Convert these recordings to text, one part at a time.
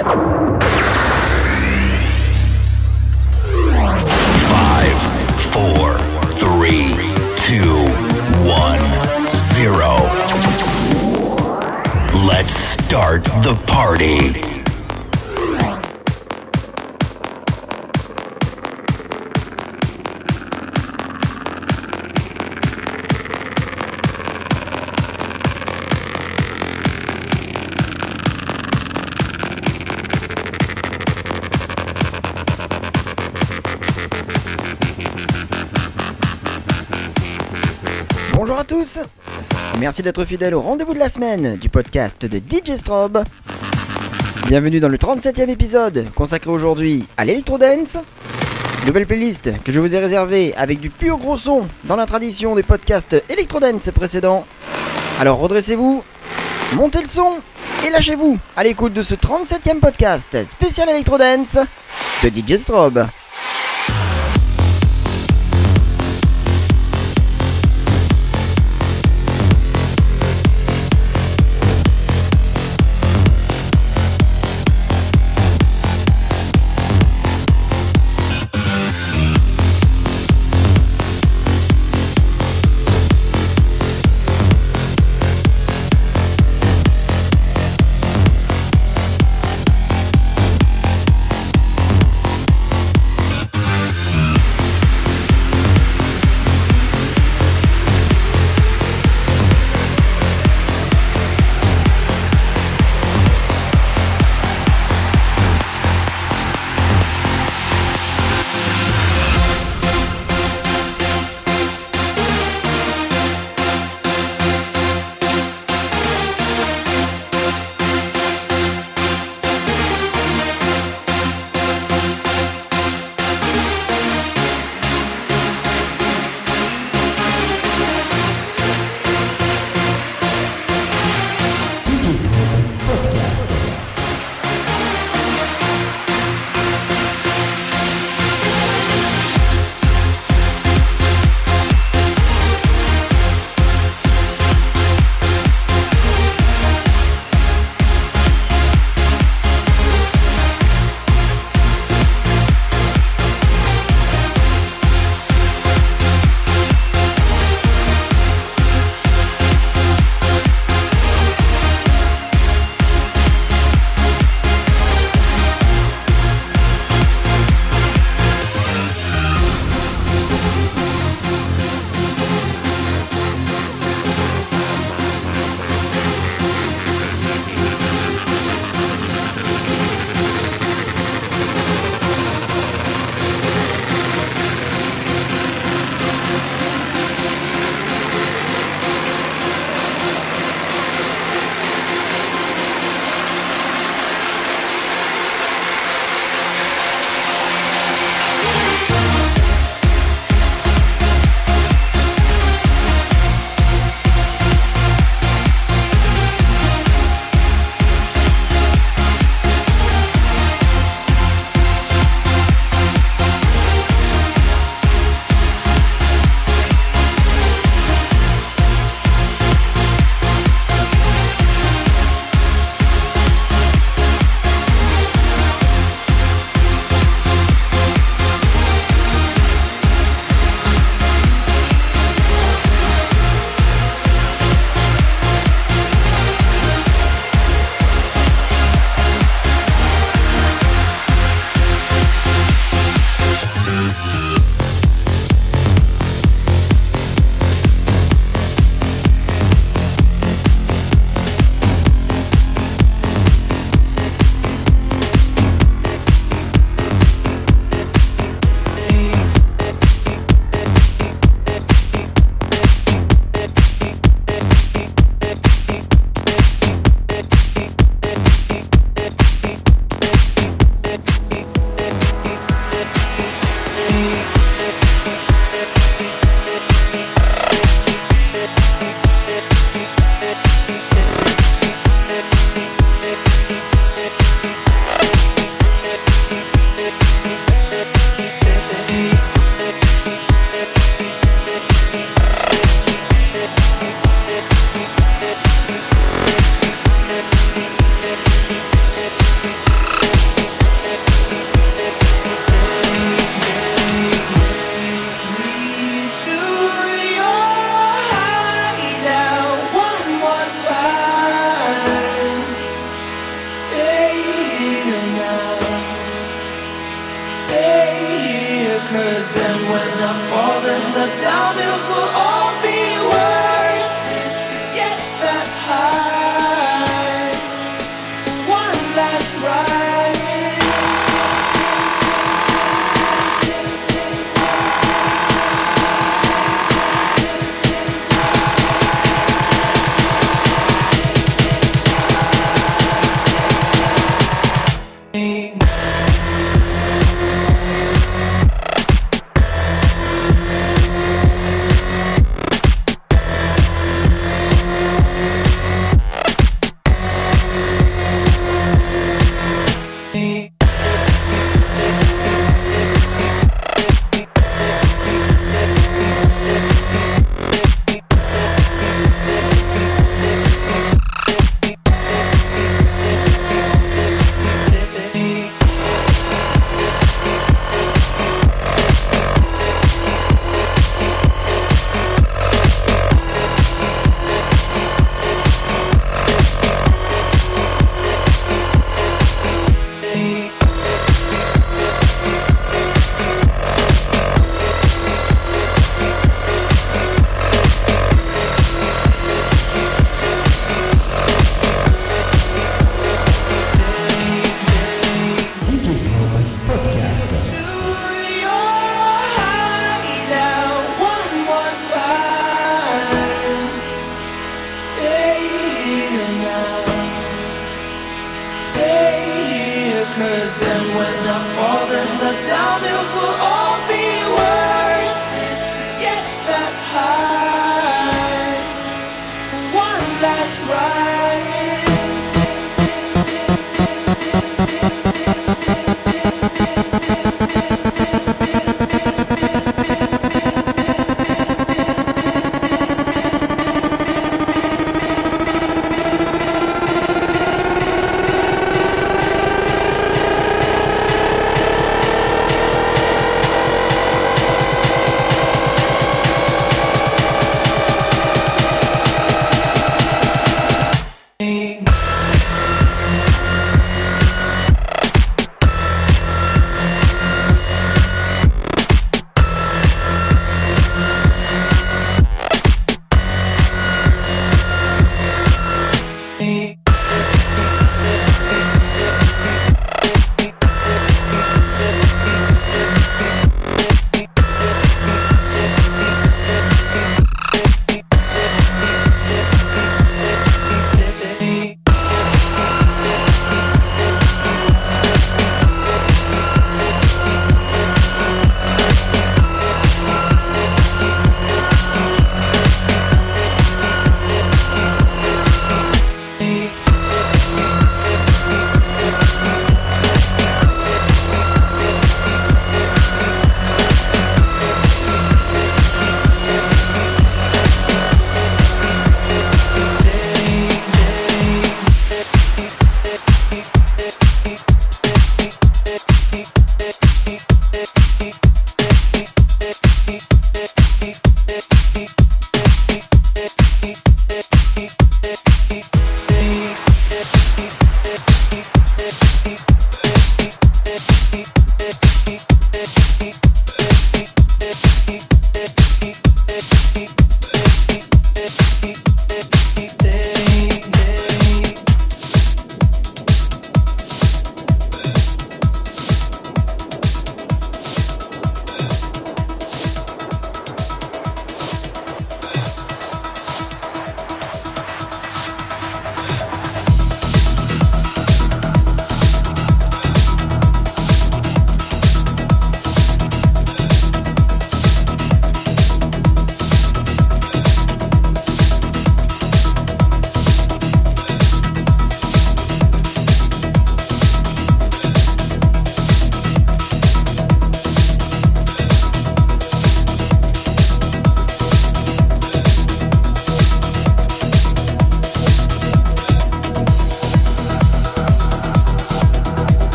Five, four, three, two, one, zero. Let's start the party. Merci d'être fidèle au rendez-vous de la semaine du podcast de DJ Strobe. Bienvenue dans le 37e épisode consacré aujourd'hui à l'Electrodance. Nouvelle playlist que je vous ai réservée avec du pur gros son dans la tradition des podcasts Electrodance précédents. Alors redressez-vous, montez le son et lâchez-vous à l'écoute de ce 37e podcast spécial Electrodance de DJ Strobe.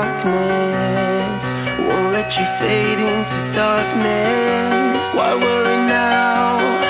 darkness. Won't let you fade into darkness. Why worry now?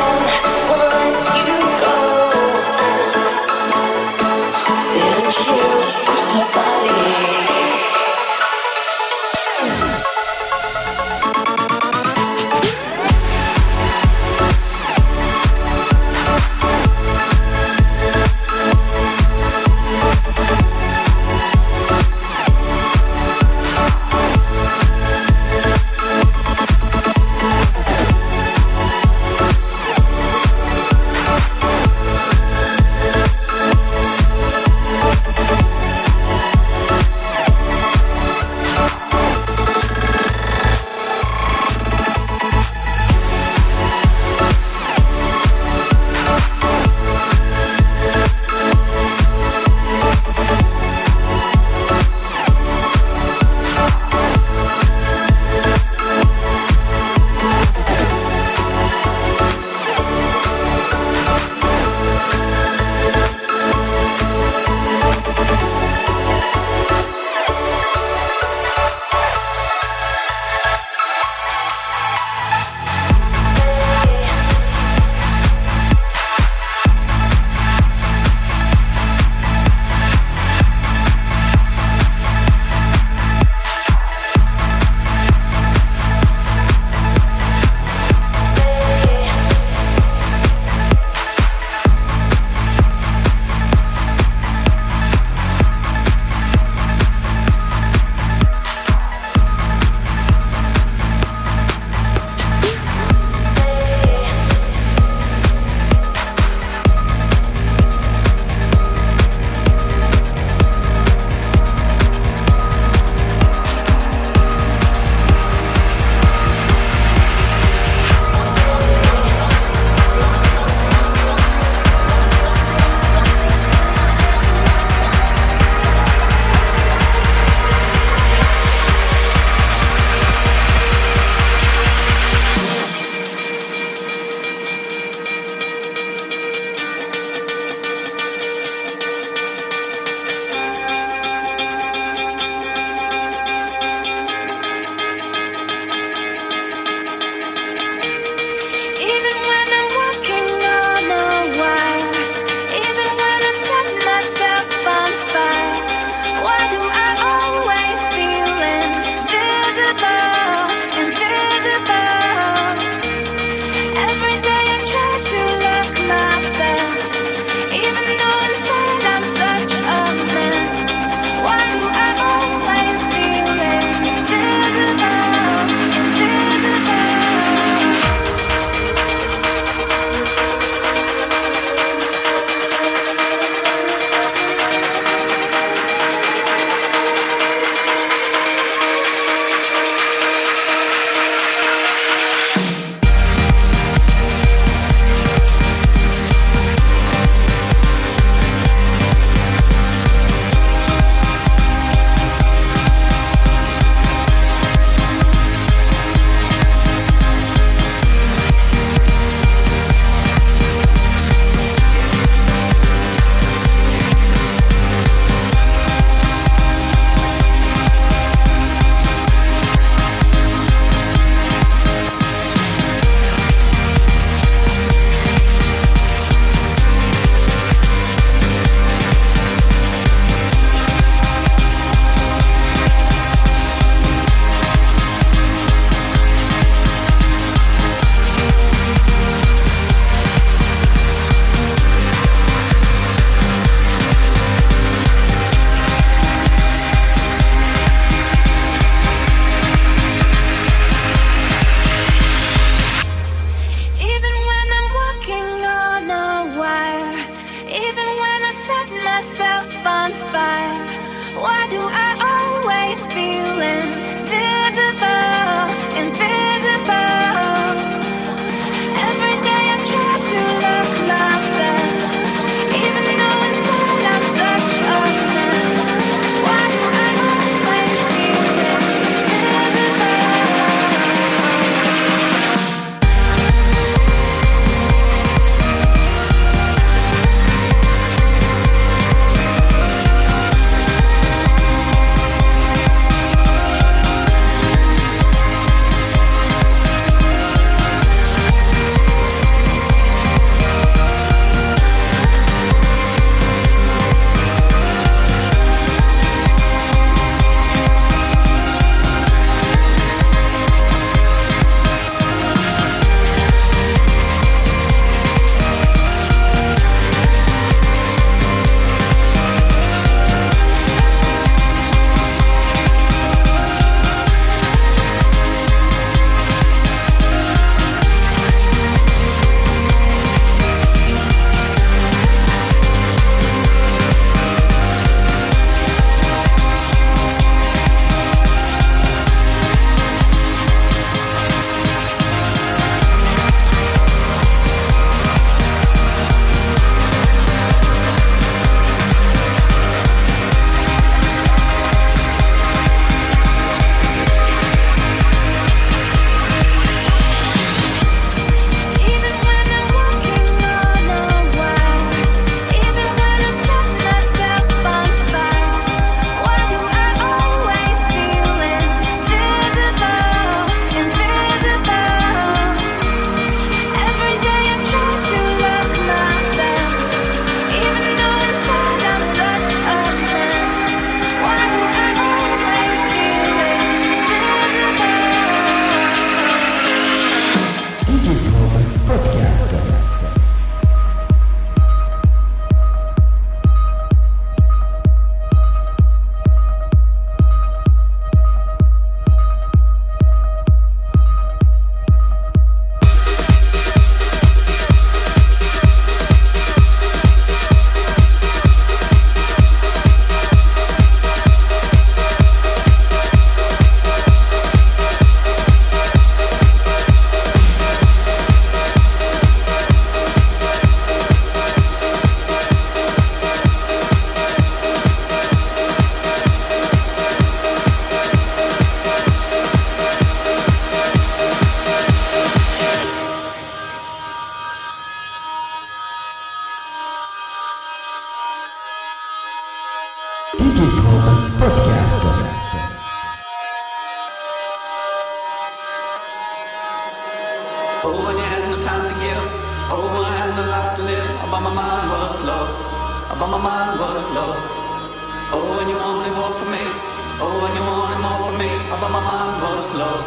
Oh, when you wanted more from me. But my mind was low.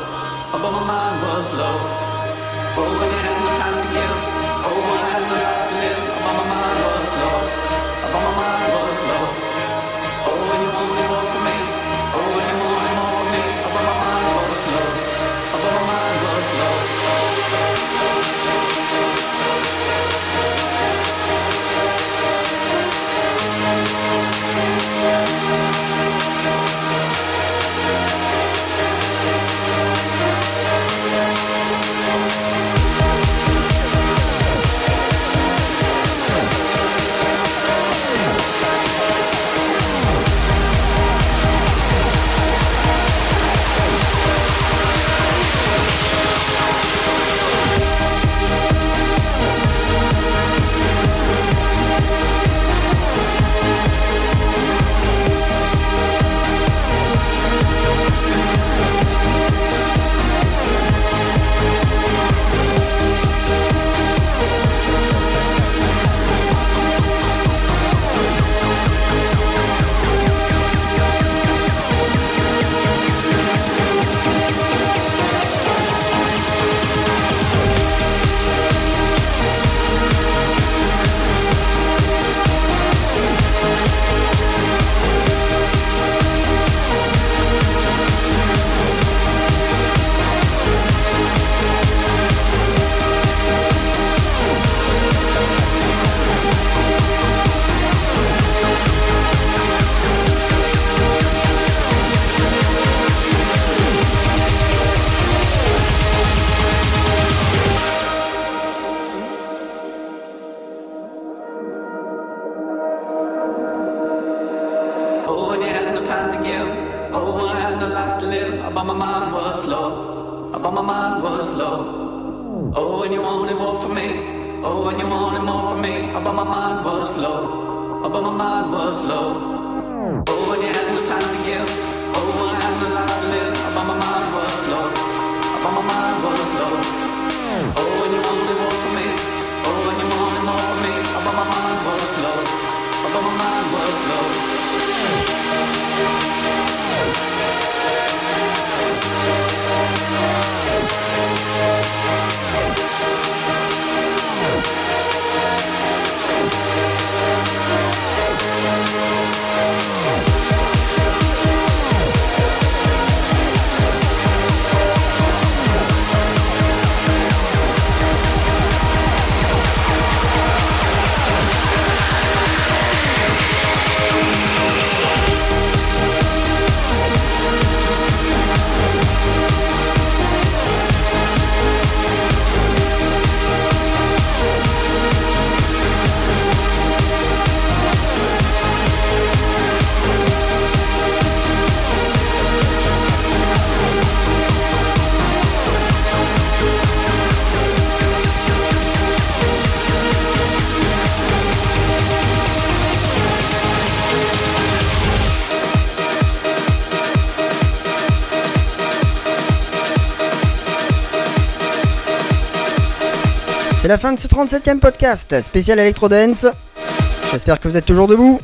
But my mind was low. Oh, when you had no time to give. But my mind was low. But my mind was low. Oh, when you wanted more from me. Oh, when you wanted more from me. But my mind was low. But my mind was low. Oh, when you had no time to give. Oh, I had no life to live. But my mind was low. But my mind was low. Oh, when you wanted more from me. Oh, when you wanted more from me. But my mind was low. But my mind was low. C'est la fin de ce 37ème podcast spécial Electro Dance. J'espère que vous êtes toujours debout.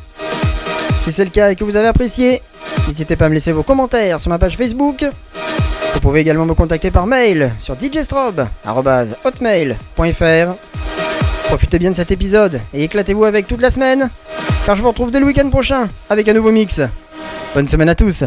Si c'est le cas et que vous avez apprécié, n'hésitez pas à me laisser vos commentaires sur ma page Facebook. Vous pouvez également me contacter par mail sur djstrobe.hotmail.fr. Profitez bien de cet épisode et éclatez-vous avec toute la semaine, car je vous retrouve dès le week-end prochain avec un nouveau mix. Bonne semaine à tous